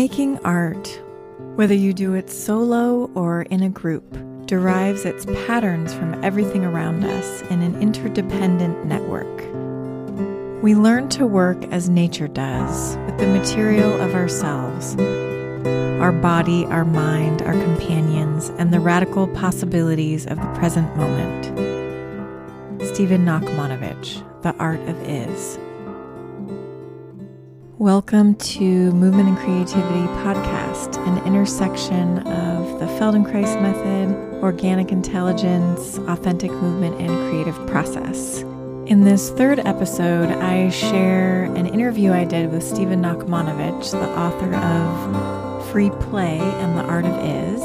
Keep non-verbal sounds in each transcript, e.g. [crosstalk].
Making art, whether you do it solo or in a group, derives its patterns from everything around us in an interdependent network. We learn to work as nature does, with the material of ourselves, our body, our mind, our companions, and the radical possibilities of the present moment. Stephen Nachmanovitch, The Art of Is. Welcome to Movement and Creativity Podcast, an intersection of the Feldenkrais method, organic intelligence, authentic movement, and creative process. In this third episode, I share an interview I did with Stephen Nachmanovitch, the author of Free Play and the Art of Is.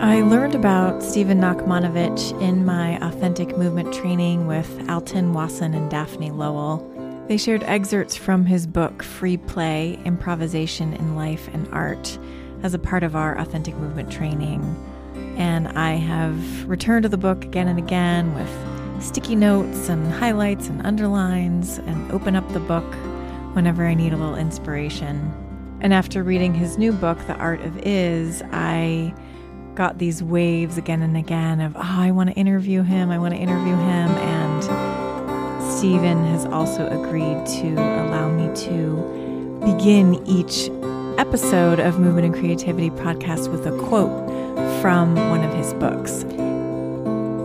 I learned about Stephen Nachmanovitch in my authentic movement training with Alton Wasson and Daphne Lowell. They shared excerpts from his book, Free Play Improvisation in Life and Art, as a part of our authentic movement training. And I have returned to the book again and again with sticky notes and highlights and underlines and open up the book whenever I need a little inspiration. And after reading his new book, The Art of Is, I got these waves again and again of, oh, I want to interview him, I want to interview him. And Stephen has also agreed to allow me to begin each episode of Movement and Creativity podcast with a quote from one of his books.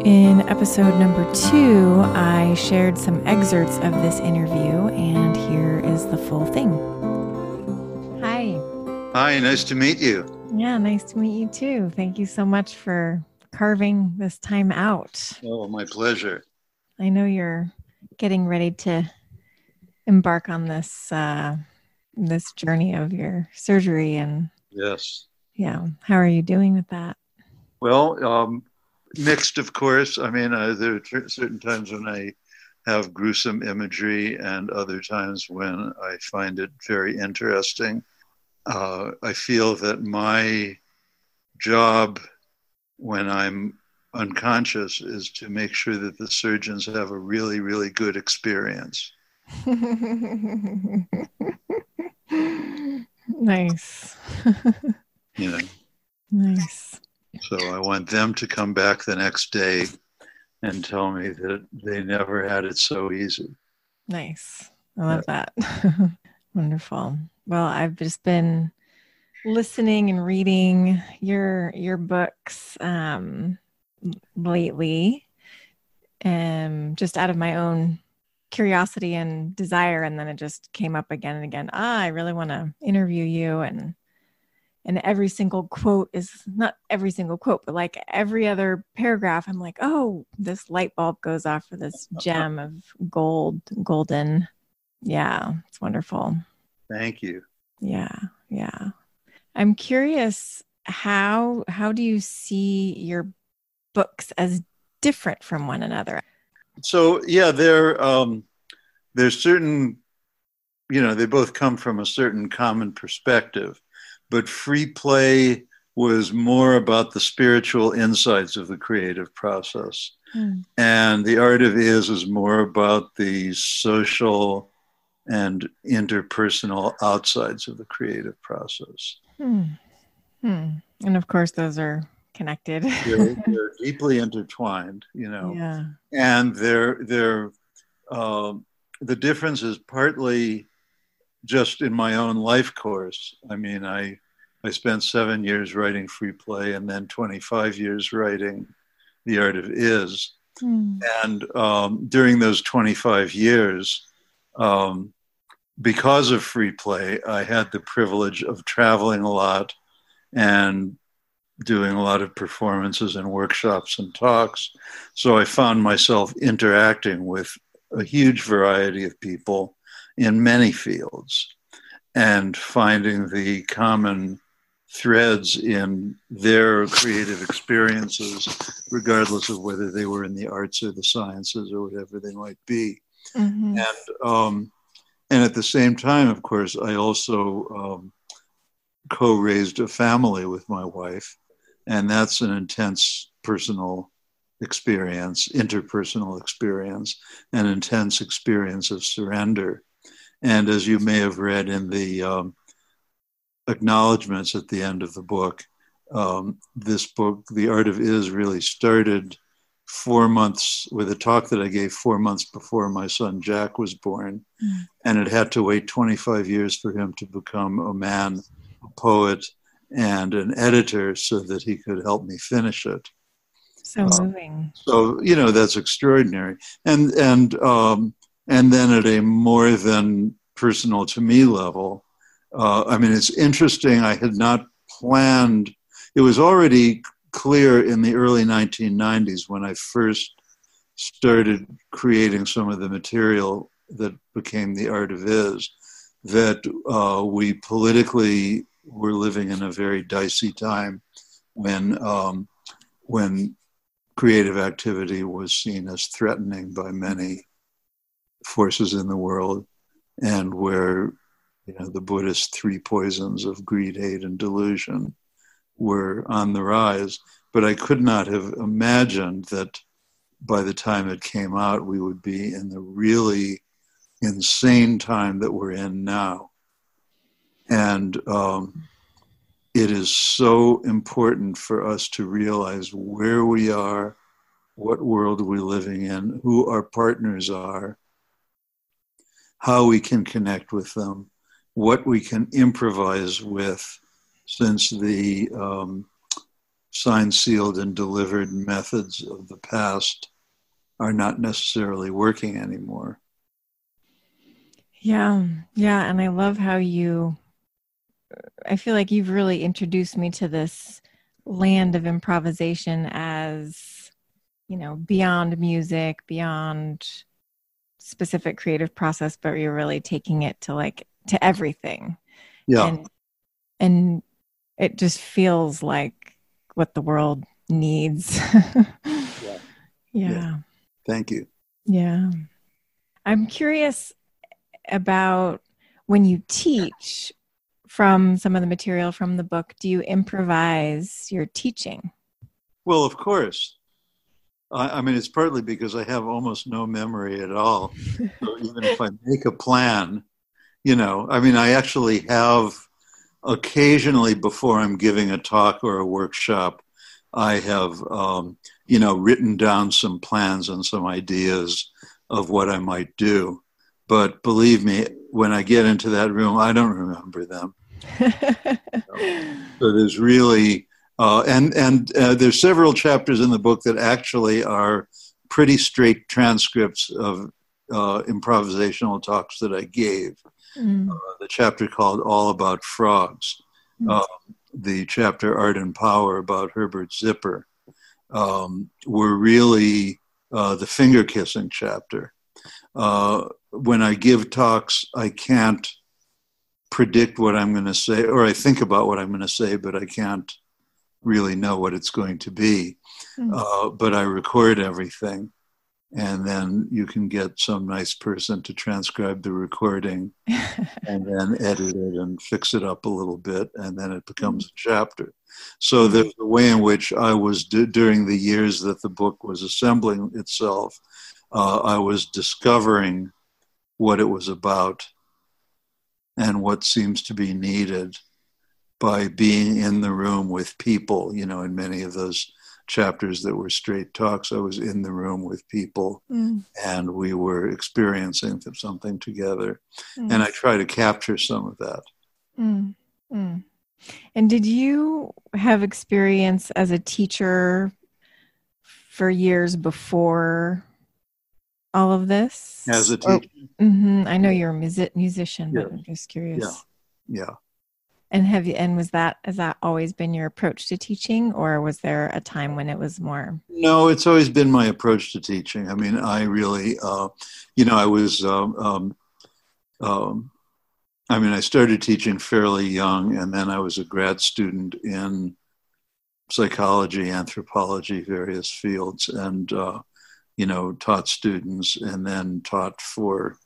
In episode number two, I shared some excerpts of this interview, and here is the full thing. Hi. Hi, nice to meet you. Yeah, nice to meet you too. Thank you so much for carving this time out. Oh, my pleasure. I know you're getting ready to embark on this uh, this journey of your surgery and yes. Yeah. How are you doing with that? Well um, mixed of course. I mean uh, there are certain times when i have gruesome imagery and other times when i find it very interesting. Uh, i feel that my job when i'm unconscious is to make sure that the surgeons have a really, really good experience. [laughs] nice. you know. Nice. So I want them to come back the next day and tell me that they never had it so easy. Nice. I love yeah. that. [laughs] Wonderful. Well, I've just been listening and reading your your books. Um, lately, um, just out of my own curiosity and desire, and then it just came up again and again. Ah, I really want to interview you, and and every single quote is not every single quote, but like every other paragraph, I'm like, oh, this light bulb goes off for this gem of gold, golden. Yeah, it's wonderful. Thank you. Yeah, yeah. I'm curious how how do you see your books as different from one another? So yeah, there um, there's certain, you know, they both come from a certain common perspective, but free play was more about the spiritual insights of the creative process, mm. and the art of is is more about the social and interpersonal outsides of the creative process. Hmm. Hmm. And of course, those are connected. [laughs] they're, they're, deeply intertwined, you know. Yeah. And they're they're uh, the difference is partly just in my own life course. I mean, I I spent seven years writing free play, and then 25 years writing the art of is. Mm. And um, during those 25 years, um, because of free play, I had the privilege of traveling a lot and doing a lot of performances and workshops and talks. So I found myself interacting with a huge variety of people in many fields and finding the common threads in their creative experiences, regardless of whether they were in the arts or the sciences or whatever they might be. Mm-hmm. And um, and at the same time, of course, I also um, co-raised a family with my wife, and that's an intense personal experience, interpersonal experience, an intense experience of surrender. And as you may have read in the um, acknowledgments at the end of the book. Um, this book, The Art of Is, really started four months with a talk that I gave four months before my son Jack was born. Mm. And it had to wait 25 years for him to become a man, a poet, and an editor so that he could help me finish it. So uh, moving. so you know that's extraordinary, and and um, and then at a more than personal to me level, uh, I mean it's interesting. I had not planned. It was already clear in the early 1990s when I first started creating some of the material that became the art of is that uh, we politically were living in a very dicey time when um, when creative activity was seen as threatening by many forces in the world, and where you know the Buddhist three poisons of greed, hate, and delusion were on the rise. But I could not have imagined that by the time it came out, we would be in the really insane time that we're in now. And um, it is so important for us to realize where we are, what world we're living in, who our partners are, how we can connect with them, what we can improvise with, since the um, signed, sealed, and delivered methods of the past are not necessarily working anymore. Yeah, yeah. And I love how you I feel like you've really introduced me to this land of improvisation as, you know, beyond music, beyond specific creative process, but you're really taking it to like to everything. Yeah. And, and it just feels like what the world needs. yeah. [laughs] yeah. yeah. Thank you. Yeah. I'm curious about when you teach from some of the material from the book, do you improvise your teaching? Well, of course. I, I mean, it's partly because I have almost no memory at all. so [laughs] even if I make a plan, you know, I mean, I actually have occasionally before I'm giving a talk or a workshop, I have, um, you know, written down some plans and some ideas of what I might do. But believe me, when I get into that room, I don't remember them. [laughs] so there's really uh, and and uh, there's several chapters in the book that actually are pretty straight transcripts of uh, improvisational talks that I gave. Mm. the chapter called "All About Frogs," mm. Um, the chapter "Art and Power" about Herbert Zipper, um, were really uh, the finger kissing chapter. Uh, when I give talks, I can't predict what I'm going to say, or I think about what I'm going to say, but I can't really know what it's going to be. Mm-hmm. Uh, but I record everything, and then you can get some nice person to transcribe the recording [laughs] and then edit it and fix it up a little bit, and then it becomes mm-hmm. a chapter. So hmm. there's the way in which I was d- during the years that the book was assembling itself. Uh, I was discovering what it was about and what seems to be needed by being in the room with people. You know, in many of those chapters that were straight talks, I was in the room with people mm. and we were experiencing something together. Mm. And I try to capture some of that. Mm. mm. And did you have experience as a teacher for years before all of this? As a teacher? mm-hmm. I know you're a music, musician, but I'm just curious. Yeah. Yeah. And have you, and was that, has that always been your approach to teaching or was there a time when it was more? No, it's always been my approach to teaching. I mean, I really, uh, you know, I was, um, um, um, I mean, I started teaching fairly young and then I was a grad student in psychology, anthropology, various fields. And, uh, you know, taught students and then taught for,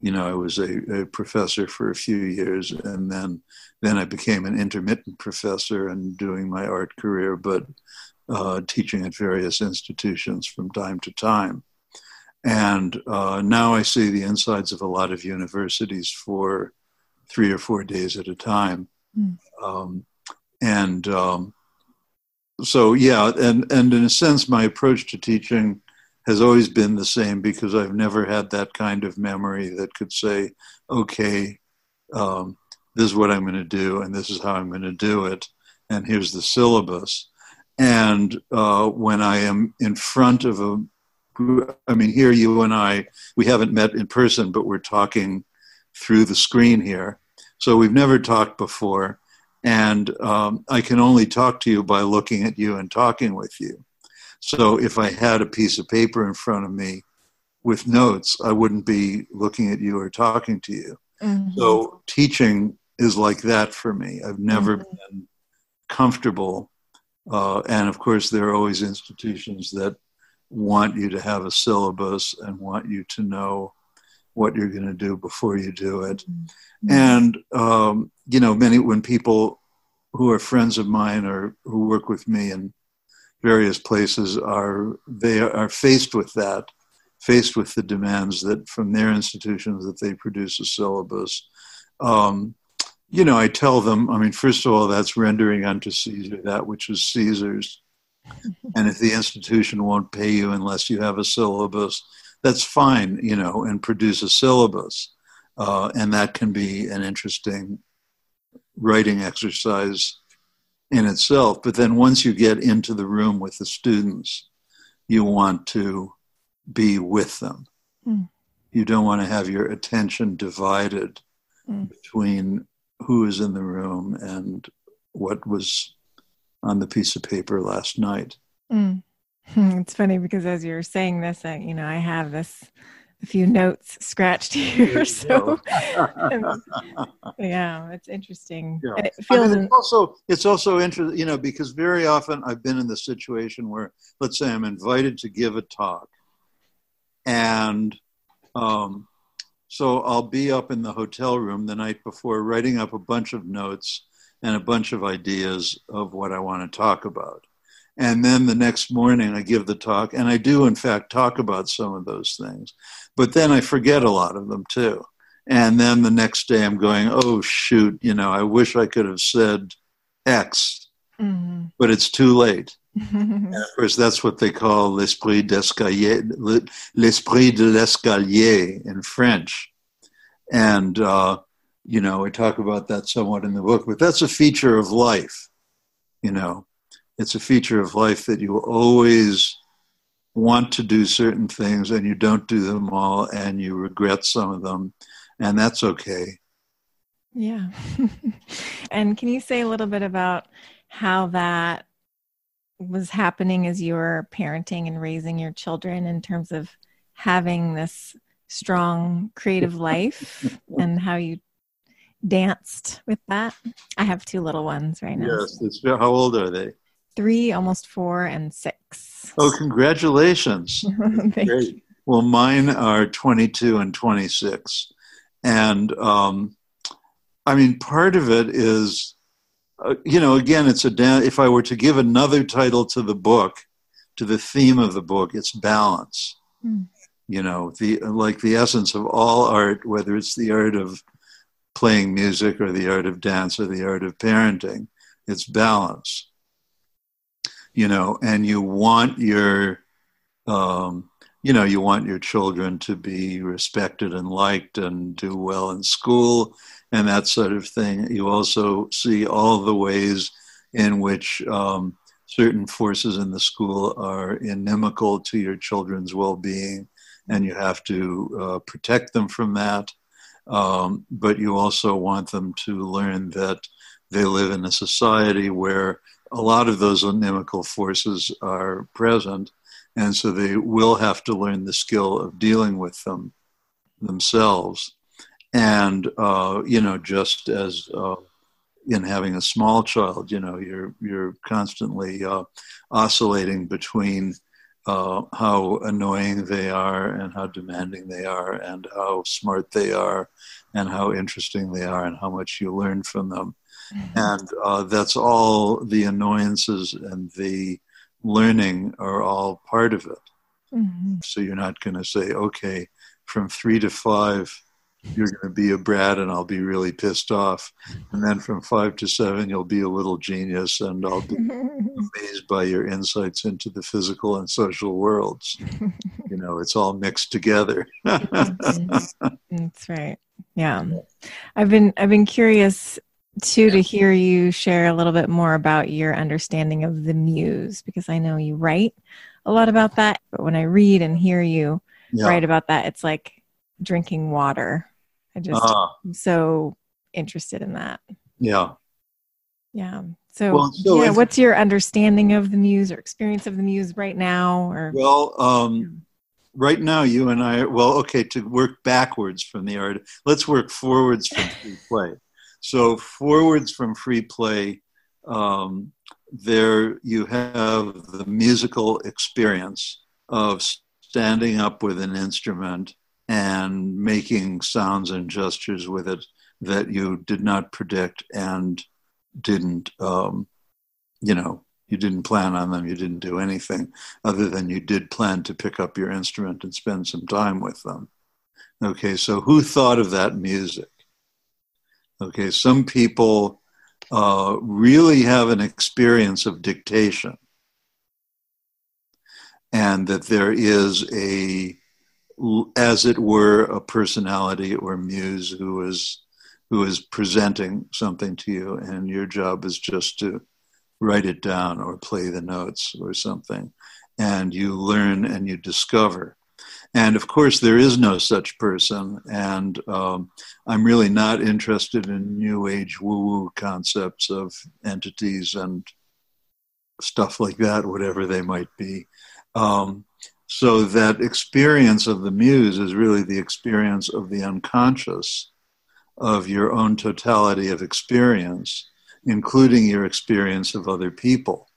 you know, I was a, a, professor for a few years and then then I became an intermittent professor and doing my art career, but uh, teaching at various institutions from time to time. And uh, now I see the insides of a lot of universities for three or four days at a time. Mm. Um, and um, so, yeah, and, and in a sense, my approach to teaching has always been the same because I've never had that kind of memory that could say, okay, um, this is what I'm going to do, and this is how I'm going to do it, and here's the syllabus. And uh, when I am in front of a I mean, here you and I, we haven't met in person, but we're talking through the screen here. So we've never talked before. And um, I can only talk to you by looking at you and talking with you. So if I had a piece of paper in front of me with notes, I wouldn't be looking at you or talking to you. Mm-hmm. So teaching is like that for me. I've never mm-hmm. been comfortable. Uh, and of course, there are always institutions that want you to have a syllabus and want you to know what you're going to do before you do it. Mm-hmm. And, um, you know, many, when people who are friends of mine or who work with me in various places are, they are faced with that, faced with the demands that from their institutions that they produce a syllabus. Um, you know, I tell them, I mean, first of all, that's rendering unto Caesar that which is Caesar's [laughs] and if the institution won't pay you unless you have a syllabus, that's fine, you know, and produce a syllabus. Uh, and that can be an interesting writing exercise in itself. But then once you get into the room with the students, you want to be with them. Mm. You don't want to have your attention divided mm. between who is in the room and what was on the piece of paper last night. Mm. [laughs] It's funny because as you're saying this, I, you know, I have this a few notes scratched [laughs] here. So, [laughs] yeah, it's interesting. Yeah. It feels I mean, it's also it's also interesting, you know, because very often I've been in the situation where, let's say, I'm invited to give a talk, and um, so I'll be up in the hotel room the night before, writing up a bunch of notes and a bunch of ideas of what I want to talk about. And then the next morning, I give the talk, and I do, in fact, talk about some of those things. But then I forget a lot of them too. And then the next day, I'm going, oh, shoot, you know, I wish I could have said X, mm-hmm. but it's too late. [laughs] and of course, that's what they call l'esprit d'escalier, l'esprit de l'escalier in French. And uh, you know, we talk about that somewhat in the book, but that's a feature of life. You know, it's a feature of life that you always want to do certain things and you don't do them all and you regret some of them, and that's okay. Yeah. [laughs] and can you say a little bit about how that was happening as you were parenting and raising your children in terms of having this strong creative life [laughs] and how you danced with that. I have two little ones right now. Yes, how old are they? Three, almost four, and six. Oh, congratulations! [laughs] Great. Well, mine are 22 and 26, and um, I mean, part of it is, uh, you know, again, it's a dance. If I were to give another title to the book, to the theme of the book, it's balance. Mm. You know, the like the essence of all art, whether it's the art of playing music or the art of dance or the art of parenting. It's balance, you know, and you want your, um, you know, you want your children to be respected and liked and do well in school and that sort of thing. You also see all the ways in which um, certain forces in the school are inimical to your children's well being, and you have to uh, protect them from that. Um, but you also want them to learn that they live in a society where a lot of those inimical forces are present, and so they will have to learn the skill of dealing with them themselves. And uh, you know, just as uh, in having a small child, you know, you're you're constantly uh, oscillating between uh, how annoying they are and how demanding they are and how smart they are and how interesting they are and how much you learn from them. And uh, that's all the annoyances and the learning are all part of it. Mm-hmm. So you're not going to say, okay, from three to five, you're going to be a brat and I'll be really pissed off. And then from five to seven, you'll be a little genius and I'll be [laughs] amazed by your insights into the physical and social worlds. You know, it's all mixed together. [laughs] That's right. Yeah. I've been I've been curious too to hear you share a little bit more about your understanding of the muse because I know you write a lot about that, but when I read and hear you yeah. write about that, it's like drinking water. I just uh, am so interested in that. Yeah. Yeah. So, well, so yeah, what's your understanding of the muse or experience of the muse right now? Or well, um, right now, you and I. Well, okay, to work backwards from the art, let's work forwards from [laughs] free play. So, forwards from free play, um, there you have the musical experience of standing up with an instrument and making sounds and gestures with it that you did not predict and didn't, um, you know, you didn't plan on them, you didn't do anything other than you did plan to pick up your instrument and spend some time with them. Okay, so who thought of that music? Okay, some people uh, really have an experience of dictation and that there is a as it were, a personality or muse who is who is presenting something to you, and your job is just to write it down or play the notes or something, and you learn and you discover. And of course, there is no such person, and um, I'm really not interested in New Age woo woo concepts of entities and stuff like that, whatever they might be. Um, so that experience of the muse is really the experience of the unconscious, of your own totality of experience, including your experience of other people.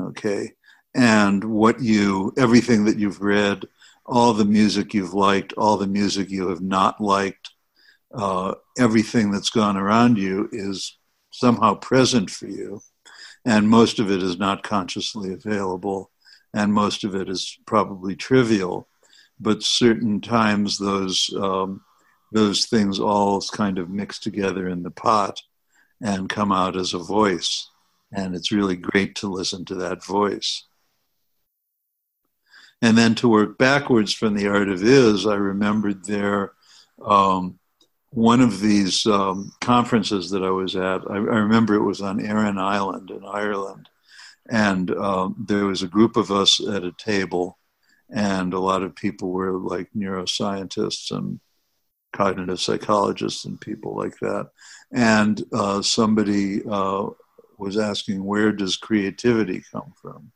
Okay. And what you, everything that you've read, all the music you've liked, all the music you have not liked, uh, everything that's gone around you is somehow present for you. And most of it is not consciously available and most of it is probably trivial. But certain times those um, those things all kind of mix together in the pot and come out as a voice, and it's really great to listen to that voice. And then to work backwards from the art of is, I remembered there um, one of these um, conferences that I was at. I, I remember it was on Aran Island in Ireland and um, there was a group of us at a table, and a lot of people were like neuroscientists and cognitive psychologists and people like that. And uh, somebody uh, was asking, where does creativity come from?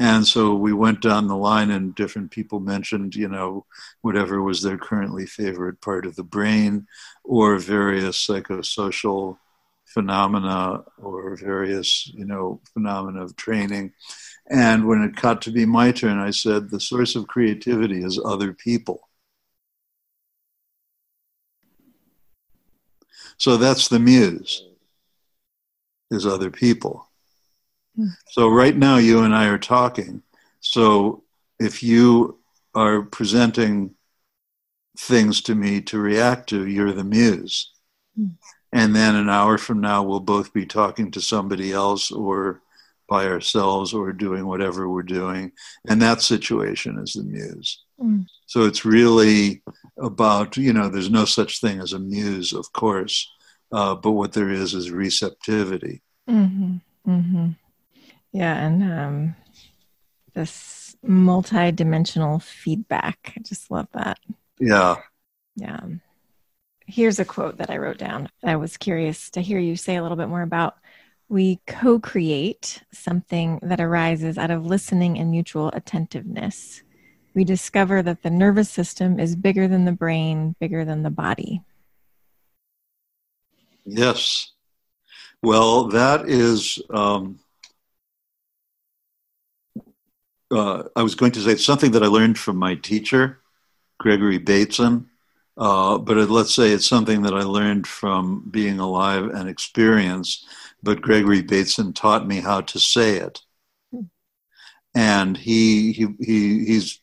And so we went down the line, and different people mentioned, you know, whatever was their currently favorite part of the brain, or various psychosocial phenomena or various, you know, phenomena of training. And when it got to be my turn, I said, the source of creativity is other people. So that's the muse, is other people. Hmm. So right now, you and I are talking. So if you are presenting things to me to react to, you're the muse. Mm and then an hour from now we'll both be talking to somebody else or by ourselves or doing whatever we're doing and that situation is the muse mm. so it's really about you know there's no such thing as a muse of course uh, but what there is is receptivity mm-hmm. Mm-hmm. Yeah and um, this multi-dimensional feedback i just love that yeah yeah Here's a quote that I wrote down. I was curious to hear you say a little bit more about. We co create something that arises out of listening and mutual attentiveness. We discover that the nervous system is bigger than the brain, bigger than the body. Yes. Well, that is. Um, uh, I was going to say something that I learned from my teacher, Gregory Bateson, uh, but let's say it's something that I learned from being alive and experience. But Gregory Bateson taught me how to say it, and he he, he he's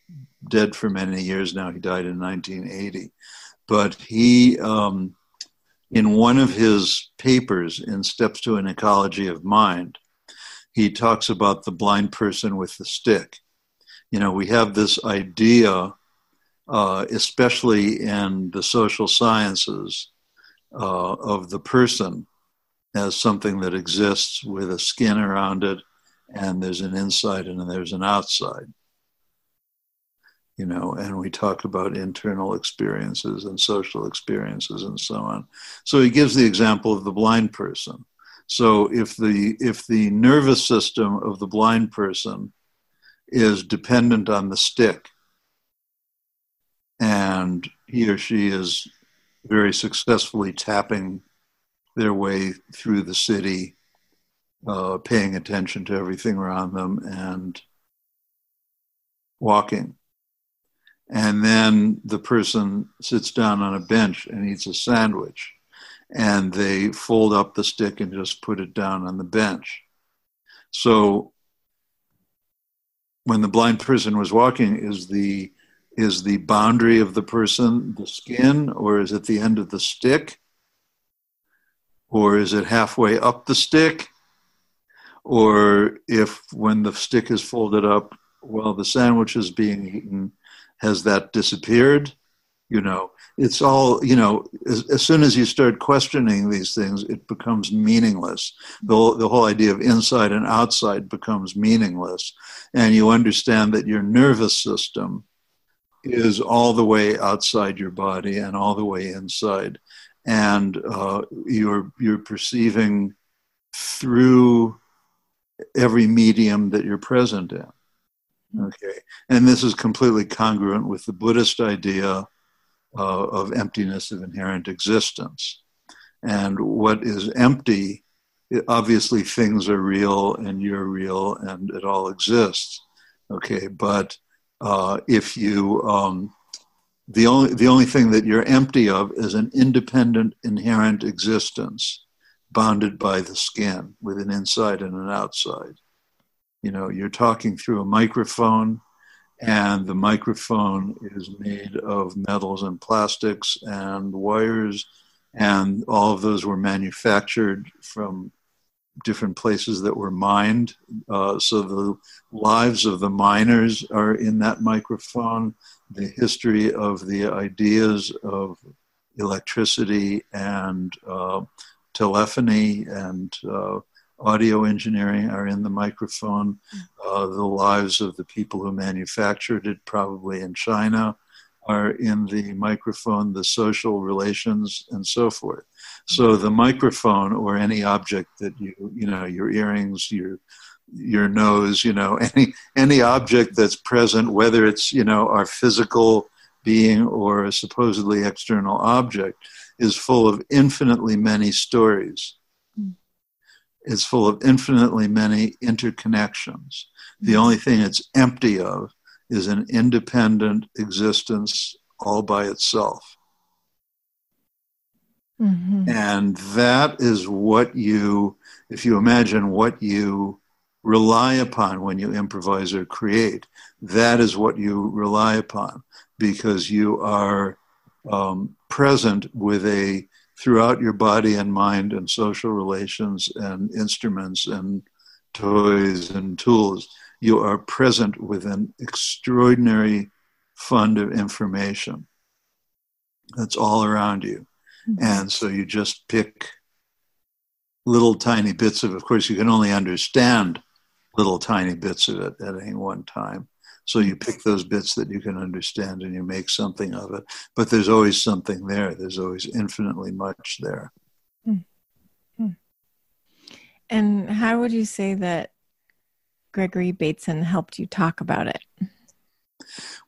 dead for many years now. He died in 1980, but he, um, in one of his papers in Steps to an Ecology of Mind, he talks about the blind person with the stick. You know, we have this idea, uh, especially in the social sciences, uh, of the person as something that exists with a skin around it, and there's an inside and there's an outside. You know, and we talk about internal experiences and social experiences and so on. So he gives the example of the blind person. So if the if the nervous system of the blind person is dependent on the stick, and he or she is very successfully tapping their way through the city, uh, paying attention to everything around them, and walking. And then the person sits down on a bench and eats a sandwich, and they fold up the stick and just put it down on the bench. So when the blind person was walking, is the is the boundary of the person the skin, or is it the end of the stick? Or is it halfway up the stick? Or if when the stick is folded up while the sandwich is being eaten, has that disappeared? You know, it's all, you know, as, as soon as you start questioning these things, it becomes meaningless. The, the whole idea of inside and outside becomes meaningless. And you understand that your nervous system is all the way outside your body and all the way inside, and uh, you're you're perceiving through every medium that you're present in. Okay, and this is completely congruent with the Buddhist idea uh, of emptiness of inherent existence. And what is empty, obviously, things are real and you're real and it all exists. Okay, but uh, if you um, the only the only thing that you're empty of is an independent inherent existence bounded by the skin with an inside and an outside you know you're talking through a microphone and the microphone is made of metals and plastics and wires and all of those were manufactured from different places that were mined. Uh, so the lives of the miners are in that microphone. The history of the ideas of electricity and uh, telephony and uh, audio engineering are in the microphone. Uh, the lives of the people who manufactured it, probably in China, are in the microphone, the social relations, and so forth. So the microphone or any object that you, you know, your earrings, your your nose, you know, [laughs] any any object that's present, whether it's you know our physical being or a supposedly external object, is full of infinitely many stories. It's full of infinitely many interconnections. The only thing it's empty of is an independent existence all by itself. Mm-hmm. And that is what you, if you imagine what you rely upon when you improvise or create, that is what you rely upon because you are um, present with a, throughout your body and mind and social relations and instruments and toys and tools you are present with an extraordinary fund of information that's all around you. Mm-hmm. And so you just pick little tiny bits of, of course, you can only understand little tiny bits of it at any one time. So you pick those bits that you can understand and you make something of it. But there's always something there, there's always infinitely much there. Mm-hmm. And how would you say that Gregory Bateson helped you talk about it?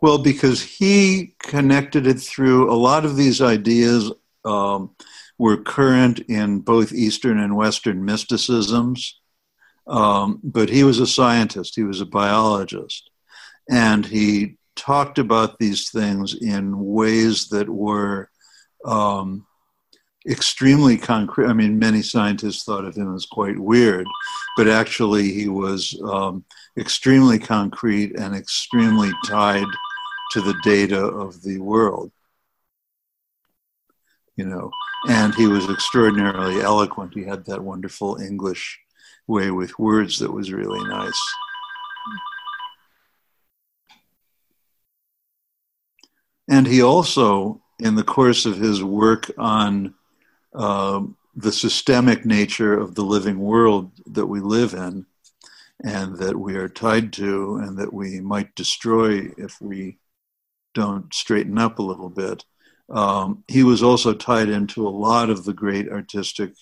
Well, because he connected it through a lot of these ideas um, were current in both Eastern and Western mysticisms. Um, but he was a scientist, he was a biologist, and he talked about these things in ways that were um, extremely concrete. I mean, many scientists thought of him as quite weird, but actually, he was um, extremely concrete and extremely tied to the data of the world. you know, and he was extraordinarily eloquent. He had that wonderful English way with words that was really nice. And he also, in the course of his work on uh, the systemic nature of the living world that we live in and that we are tied to and that we might destroy if we don't straighten up a little bit. Um, he was also tied into a lot of the great artistic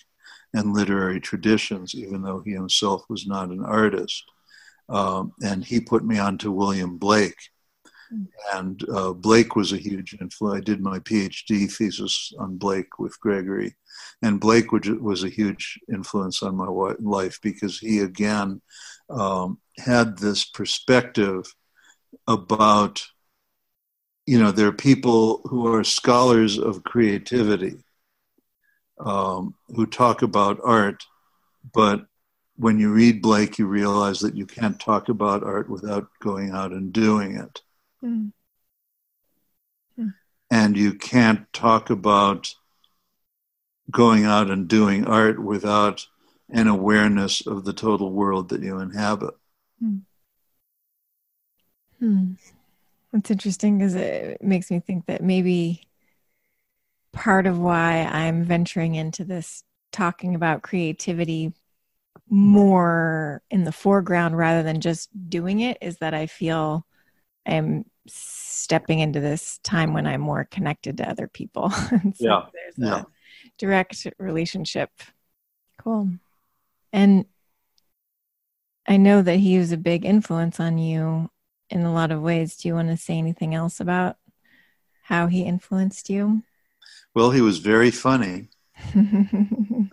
and literary traditions, even though he himself was not an artist. Um, and he put me on to William Blake. And uh, Blake was a huge influence. I did my PhD thesis on Blake with Gregory. And Blake was a huge influence on my life because he, again, um, had this perspective about you know, there are people who are scholars of creativity um, who talk about art, but when you read Blake, you realize that you can't talk about art without going out and doing it. Mm. Mm. And you can't talk about going out and doing art without an awareness of the total world that you inhabit. Mm. That's interesting because it makes me think that maybe part of why I'm venturing into this talking about creativity more in the foreground rather than just doing it is that I feel I'm stepping into this time when I'm more connected to other people. [laughs] so yeah. there's yeah. a direct relationship. Cool. And I know that he was a big influence on you in a lot of ways. Do you want to say anything else about how he influenced you? Well, he was very funny. [laughs] and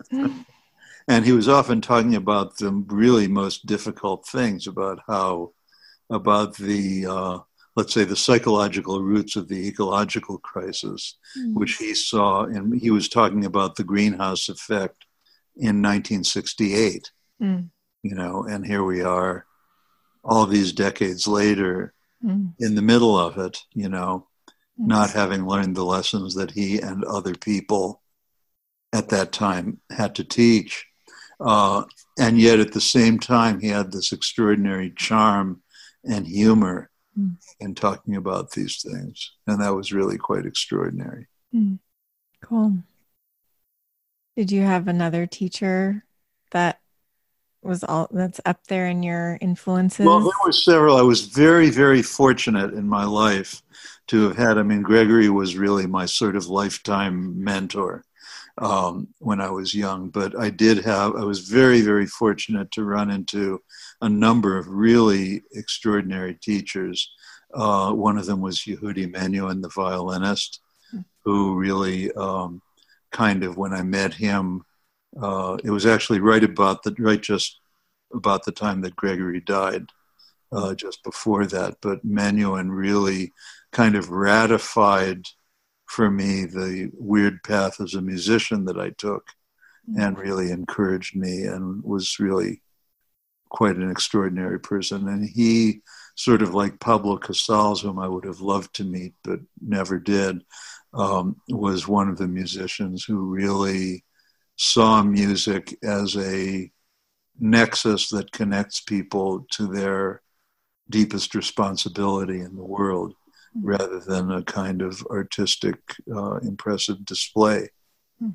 he was often talking about the really most difficult things about how, about the, uh, let's say, the psychological roots of the ecological crisis, mm. which he saw, and he was talking about the greenhouse effect in 1968. Mm. You know, and here we are all these decades later mm. in the middle of it, you know, mm. not having learned the lessons that he and other people at that time had to teach. Uh, and yet at the same time, he had this extraordinary charm and humor mm. in talking about these things. And that was really quite extraordinary. Mm. Cool. Did you have another teacher that was all that's up there in your influences? Well, there were several. I was very, very fortunate in my life to have had. I mean, Gregory was really my sort of lifetime mentor um, when I was young. But I did have. I was very, very fortunate to run into a number of really extraordinary teachers. Uh, one of them was Yehudi Menuhin, the violinist, who really um, kind of, when I met him, uh, it was actually right about the right just about the time that Gregory died, uh, just before that. But Menuhin really kind of ratified for me the weird path as a musician that I took, mm-hmm. and really encouraged me, and was really quite an extraordinary person. And he, sort of like Pablo Casals, whom I would have loved to meet but never did, um, was one of the musicians who really saw music as a nexus that connects people to their deepest responsibility in the world. Rather than a kind of artistic, uh, impressive display. Mm-hmm.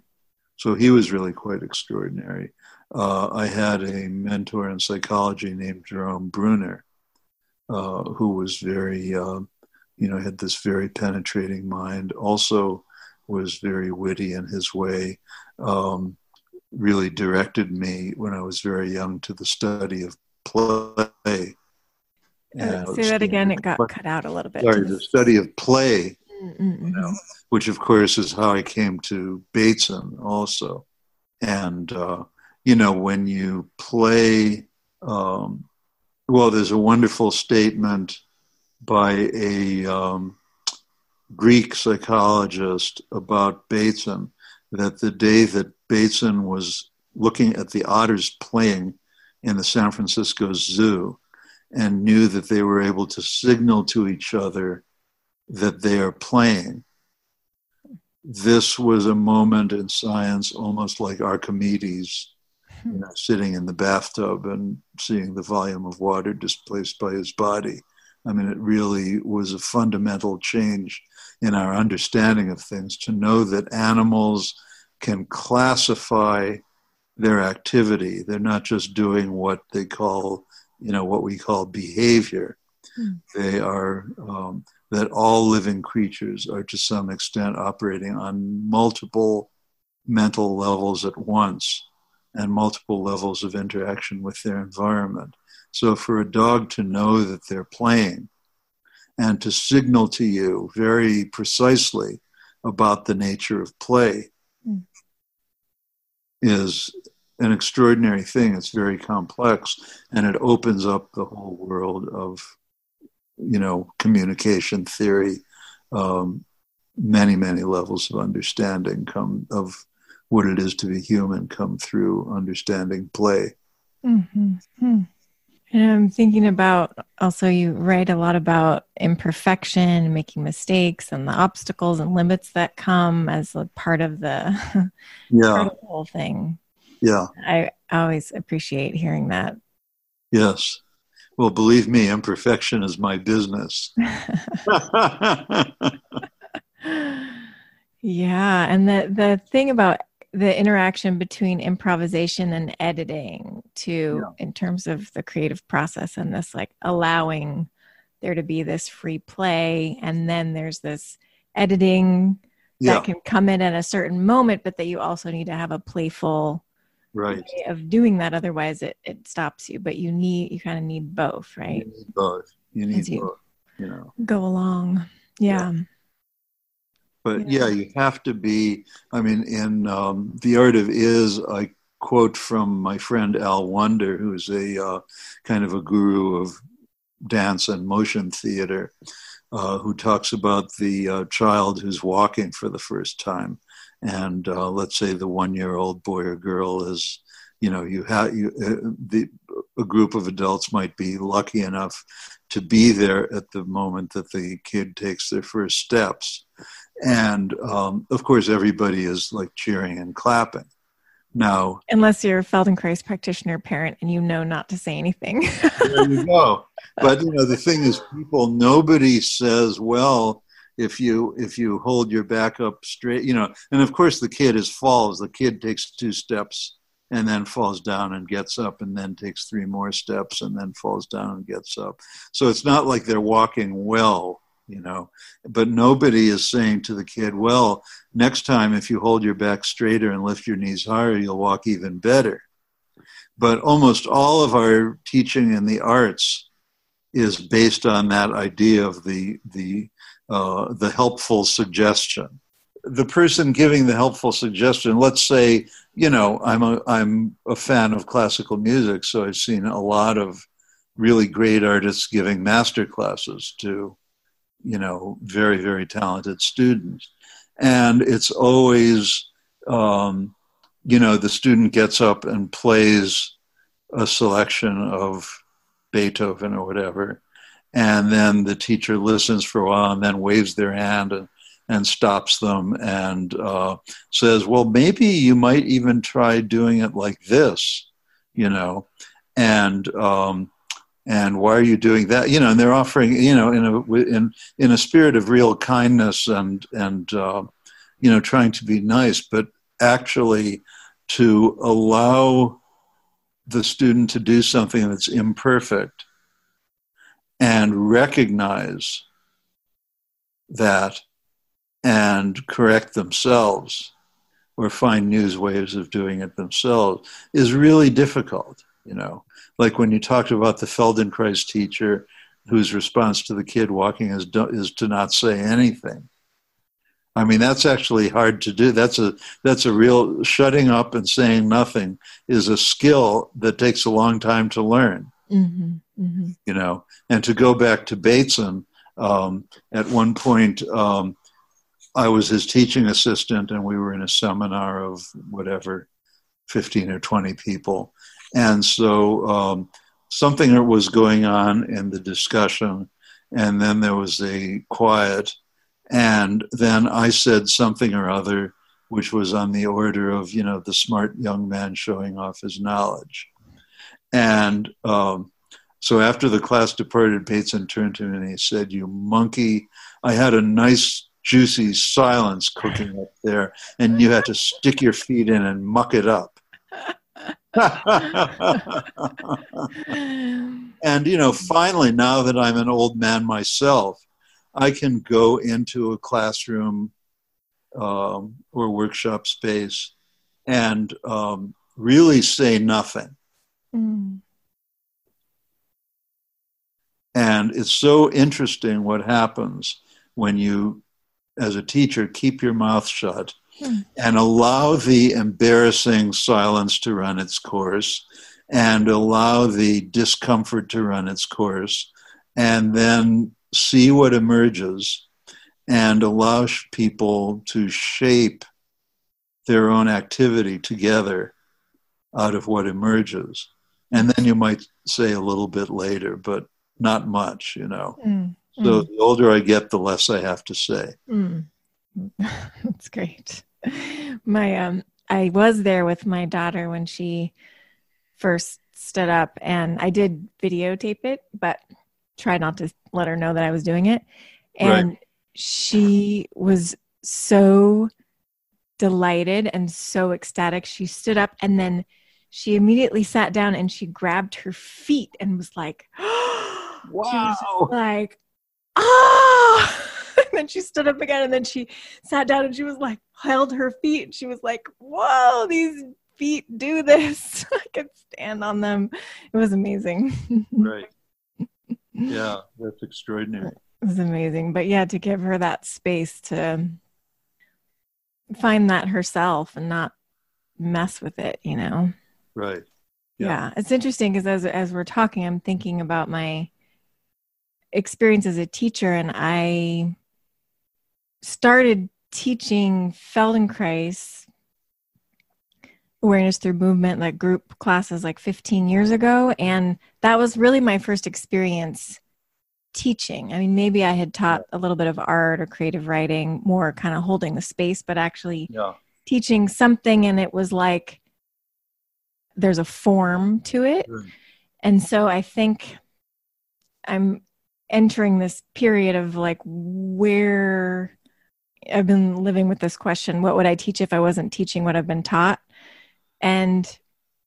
So he was really quite extraordinary. Uh, I had a mentor in psychology named Jerome Bruner, uh, who was very, uh, you know, had this very penetrating mind, also was very witty in his way, um, really directed me when I was very young to the study of play. Uh, say that again. It got cut out a little bit. Sorry, the study of play, you know, which of course is how I came to Bateson also. And, uh, you know, when you play, um, well, there's a wonderful statement by a um, Greek psychologist about Bateson that the day that Bateson was looking at the otters playing in the San Francisco Zoo and knew that they were able to signal to each other that they are playing. this was a moment in science almost like Archimedes, you know, sitting in the bathtub and seeing the volume of water displaced by his body. I mean, it really was a fundamental change in our understanding of things to know that animals can classify their activity. They're not just doing what they call, you know, what we call behavior. Mm. They are, um, that all living creatures are to some extent operating on multiple mental levels at once and multiple levels of interaction with their environment. So for a dog to know that they're playing and to signal to you very precisely about the nature of play mm. is an extraordinary thing. It's very complex and it opens up the whole world of, you know, communication theory. Um, many, many levels of understanding come of what it is to be human come through understanding play. Mm-hmm. Hmm. And I'm thinking about also, you write a lot about imperfection, making mistakes, and the obstacles and limits that come as a part of the, [laughs] yeah. part of the whole thing. Yeah. I always appreciate hearing that. Yes. Well, believe me, imperfection is my business. [laughs] yeah. And the, the thing about the interaction between improvisation and editing to yeah. in terms of the creative process and this like allowing there to be this free play and then there's this editing yeah. that can come in at a certain moment but that you also need to have a playful right of doing that otherwise it, it stops you but you need you kind of need both right you need both you need you both you know go along yeah. yeah. But yeah. yeah, you have to be. I mean, in um, The Art of Is, I quote from my friend Al Wunder, who's a uh, kind of a guru of dance and motion theater, uh, who talks about the uh, child who's walking for the first time. And uh, let's say the one year old boy or girl is, you know, you have you, uh, the, a group of adults might be lucky enough to be there at the moment that the kid takes their first steps. And um, of course everybody is like cheering and clapping. Now unless you're a feldenkrais practitioner parent and you know not to say anything. There you go. [laughs] But you know the thing is people nobody says well if you if you hold your back up straight you know and of course the kid is falls the kid takes two steps and then falls down and gets up and then takes three more steps and then falls down and gets up. So it's not like they're walking well you know but nobody is saying to the kid well next time if you hold your back straighter and lift your knees higher you'll walk even better. But almost all of our teaching in the arts is based on that idea of the the uh, the helpful suggestion the person giving the helpful suggestion let's say you know i'm a i'm a fan of classical music so i've seen a lot of really great artists giving master classes to you know, very, very talented students. And it's always, um, you know, the student gets up and plays a selection of Beethoven or whatever. And then the teacher listens for a while and then waves their hand and, and stops them and uh, says, well, maybe you might even try doing it like this, you know. And um, and why are you doing that you know and they're offering you know in a in in a spirit of real kindness and and uh, you know trying to be nice but actually to allow the student to do something that's imperfect and recognize that and correct themselves or find new ways of doing it themselves is really difficult you know like when you talked about the Feldenkrais teacher whose response to the kid walking is, is to not say anything. I mean, that's actually hard to do. That's a that's a real shutting up and saying nothing is a skill that takes a long time to learn. Mm-hmm, mm-hmm. You know, and to go back to Bateson, um, at one point, um, I was his teaching assistant, and we were in a seminar of whatever, fifteen or twenty people, and so um, something was going on in the discussion, and then there was a quiet, And then I said something or other which was on the order of, you know, the smart young man showing off his knowledge. And um, so after the class departed, Bateson turned to me and he said, You monkey, I had a nice juicy silence cooking up there, and you had to stick your feet in and muck it up. [laughs] and you know, finally, now that I'm an old man myself, I can go into a classroom um, or workshop space and um, really say nothing. Mm. And it's so interesting what happens when you, as a teacher, keep your mouth shut hmm. and allow the embarrassing silence to run its course and allow the discomfort to run its course and then see what emerges and allow people to shape their own activity together out of what emerges. And then you might say a little bit later, but not much, you know. Mm, so mm. the older I get, the less I have to say. Mm. [laughs] That's great. My um I was there with my daughter when she first stood up and I did videotape it, but tried not to let her know that I was doing it. And right. she was so delighted and so ecstatic. She stood up and then she immediately sat down and she grabbed her feet and was like, [gasps] wow. Was like, ah. [laughs] and then she stood up again and then she sat down and she was like, held her feet. And she was like, whoa, these feet do this. [laughs] I could stand on them. It was amazing. [laughs] right. Yeah, that's extraordinary. It was amazing. But yeah, to give her that space to find that herself and not mess with it, you know? Right. Yeah, yeah. it's interesting because as as we're talking, I'm thinking about my experience as a teacher, and I started teaching Feldenkrais awareness through movement like group classes like 15 years ago and that was really my first experience teaching i mean maybe i had taught a little bit of art or creative writing more kind of holding the space but actually yeah. teaching something and it was like there's a form to it. Mm. And so I think I'm entering this period of like where I've been living with this question what would I teach if I wasn't teaching what I've been taught? And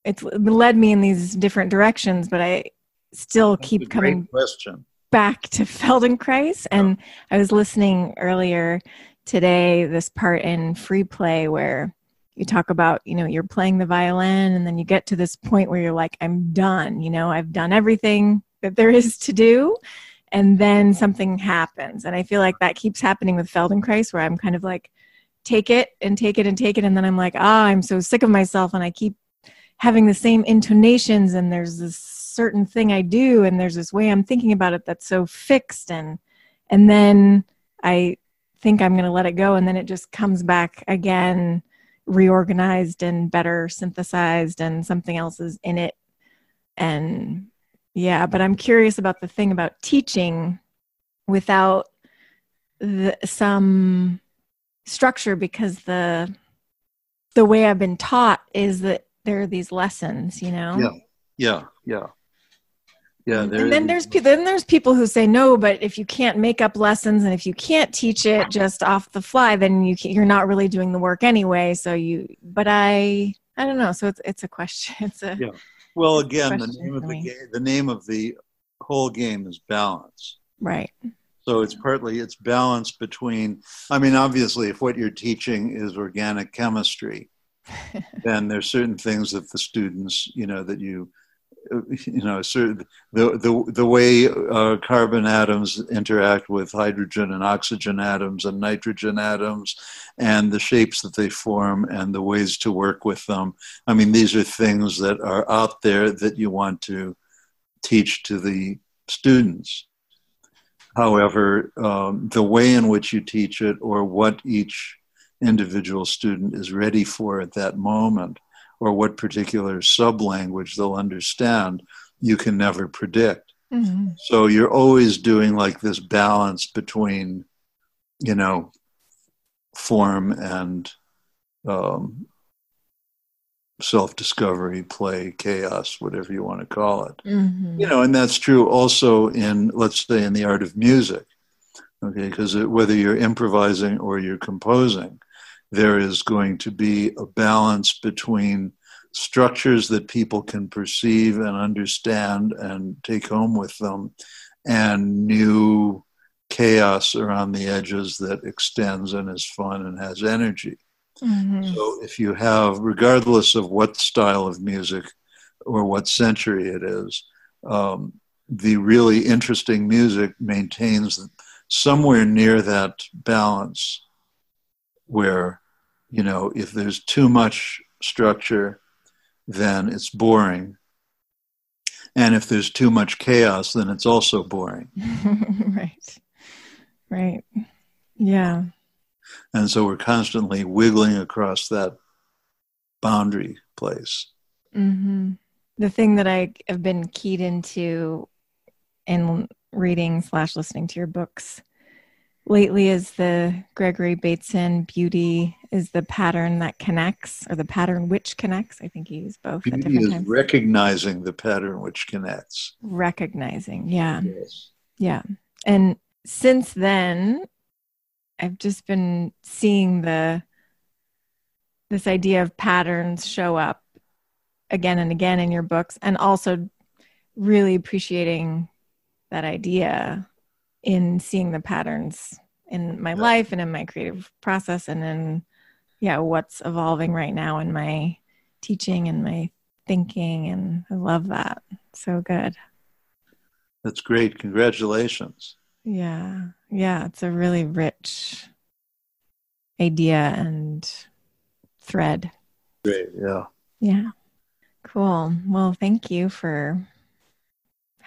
it's led me in these different directions, but I still That's keep coming question. back to [laughs] Feldenkrais. And I was listening earlier today, this part in Free Play where you talk about you know you're playing the violin and then you get to this point where you're like i'm done you know i've done everything that there is to do and then something happens. And i feel like that keeps happening with feldenkrais where i'm kind of like take it and take it and take it. And then i'm like ah i'm so sick of myself and i keep having the same intonations and there's this certain thing i do and there's this way i'm thinking about it that's so fixed. And and then i think i'm going to let it go and then it just comes back again reorganized and better synthesized and something else is in it. And yeah but i'm curious about the thing about teaching without the, some structure because the the way i've been taught is that there are these lessons you know? Yeah yeah yeah. Yeah and then there's then there's people who say no but if you can't make up lessons and if you can't teach it just off the fly then you you're not really doing the work anyway so you but i i don't know so it's it's a question [laughs] it's a yeah well again the name of the game the name of the whole game is balance. Right. So it's partly it's balance between i mean obviously if what you're teaching is organic chemistry [laughs] then there's certain things that the students you know that you [laughs] you know, the the the way uh, carbon atoms interact with hydrogen and oxygen atoms and nitrogen atoms, and the shapes that they form and the ways to work with them. I mean, these are things that are out there that you want to teach to the students. However, um, the way in which you teach it, or what each individual student is ready for at that moment, or what particular sub language they'll understand, you can never predict. Mm-hmm. So you're always doing like this balance between you know, form and um, self discovery, play, chaos, whatever you want to call it. Mm-hmm. You know, and that's true also in, let's say, in the art of music. Okay, because whether you're improvising or you're composing, there is going to be a balance between structures that people can perceive and understand and take home with them and new chaos around the edges that extends and is fun and has energy. Mm-hmm. So if you have, regardless of what style of music or what century it is, um, the really interesting music maintains somewhere near that balance where, you know, if there's too much structure, then it's boring. And if there's too much chaos, then it's also boring. [laughs] right. Right. Yeah. And so we're constantly wiggling across that boundary place. Mm-hmm. The thing that I have been keyed into in reading slash listening to your books lately is the Gregory Bateson beauty is the pattern that connects or the pattern which connects. I think he used both. Beauty is times. recognizing the pattern which connects. Recognizing, yeah. Yes. Yeah. And since then, I've just been seeing the this idea of patterns show up again and again in your books and also really appreciating that idea in seeing the patterns in my life and in my creative process and in yeah what's evolving right now in my teaching and my thinking. And i love that. So good. That's great. Congratulations. Yeah. Yeah. It's a really rich idea and thread. Great. Yeah. Yeah. Cool. Well thank you for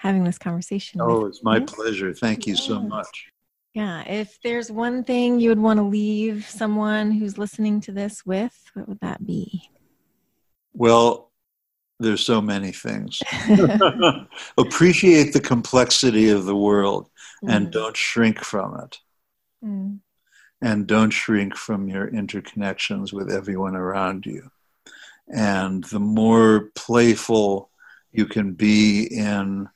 having this conversation. Oh, it's my pleasure. Thank you so much. Yeah. If there's one thing you would want to leave someone who's listening to this with, what would that be? Well, there's so many things. [laughs] [laughs] Appreciate the complexity of the world mm. and don't shrink from it. Mm. And don't shrink from your interconnections with everyone around you. And the more playful you can be in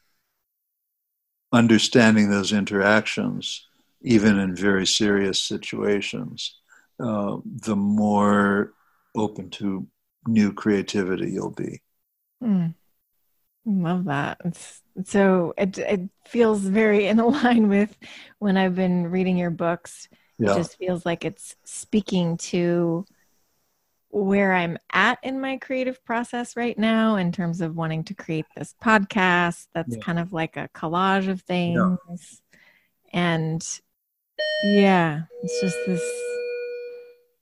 understanding those interactions, even in very serious situations, uh, the more open to new creativity you'll be. Mm. Love that. It's, so it it feels very in line with when I've been reading your books. Yeah. It just feels like it's speaking to where I'm at in my creative process right now in terms of wanting to create this podcast that's yeah. kind of like a collage of things. Yeah. And yeah, it's just this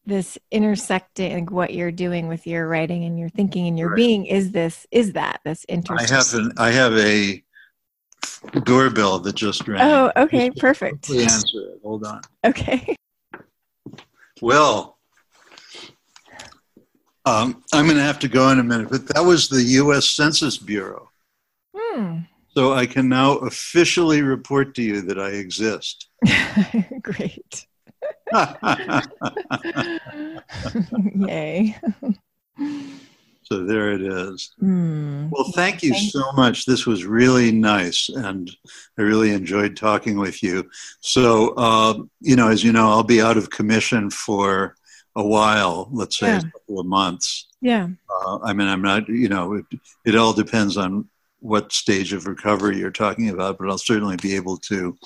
this intersecting like what you're doing with your writing and your thinking and your right. being is this is that this intersecting. I have an I have a doorbell that just rang. Oh, okay, perfect. Answer it. Hold on. Okay. [laughs] Well, um, I'm going to have to go in a minute, but that was the U.S. Census Bureau. Hmm. So I can now officially report to you that I exist. [laughs] Great. [laughs] Yay. So there it is. Mm. Well, thank you thank so much. This was really nice, and I really enjoyed talking with you. So, uh, you know, as you know, I'll be out of commission for a while, let's say yeah. a couple of months. Yeah. Uh, I mean, I'm not, you know, it, it all depends on what stage of recovery you're talking about, but I'll certainly be able to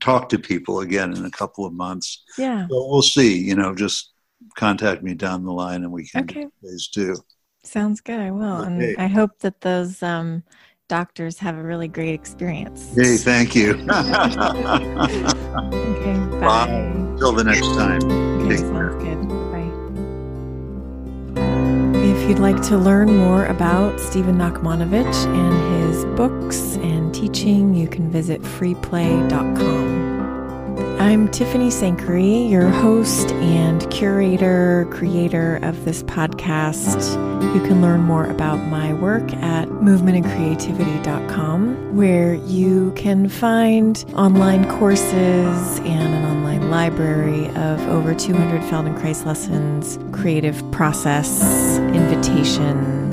talk to people again in a couple of months. Yeah. So we'll see, you know, just contact me down the line and we can okay. do these too. Sounds good. I will. Okay. And I hope that those um, doctors have a really great experience. Hey, thank you. [laughs] [laughs] okay. Bye. bye. Until the next time. Okay, sounds good. If you'd like to learn more about Stephen Nachmanovitch and his books and teaching, you can visit freeplay.com. I'm Tiffany Sankary, your host and curator, creator of this podcast. You can learn more about my work at movementandcreativity.com, where you can find online courses and an online library of over 200 Feldenkrais lessons, creative process, invitations,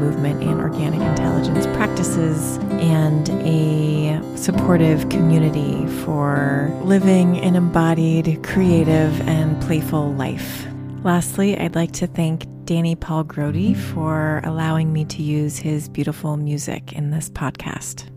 movement, and organic intelligence practices, and a supportive community for living an embodied, creative, and playful life. Lastly, I'd like to thank Danny Paul Grody for allowing me to use his beautiful music in this podcast.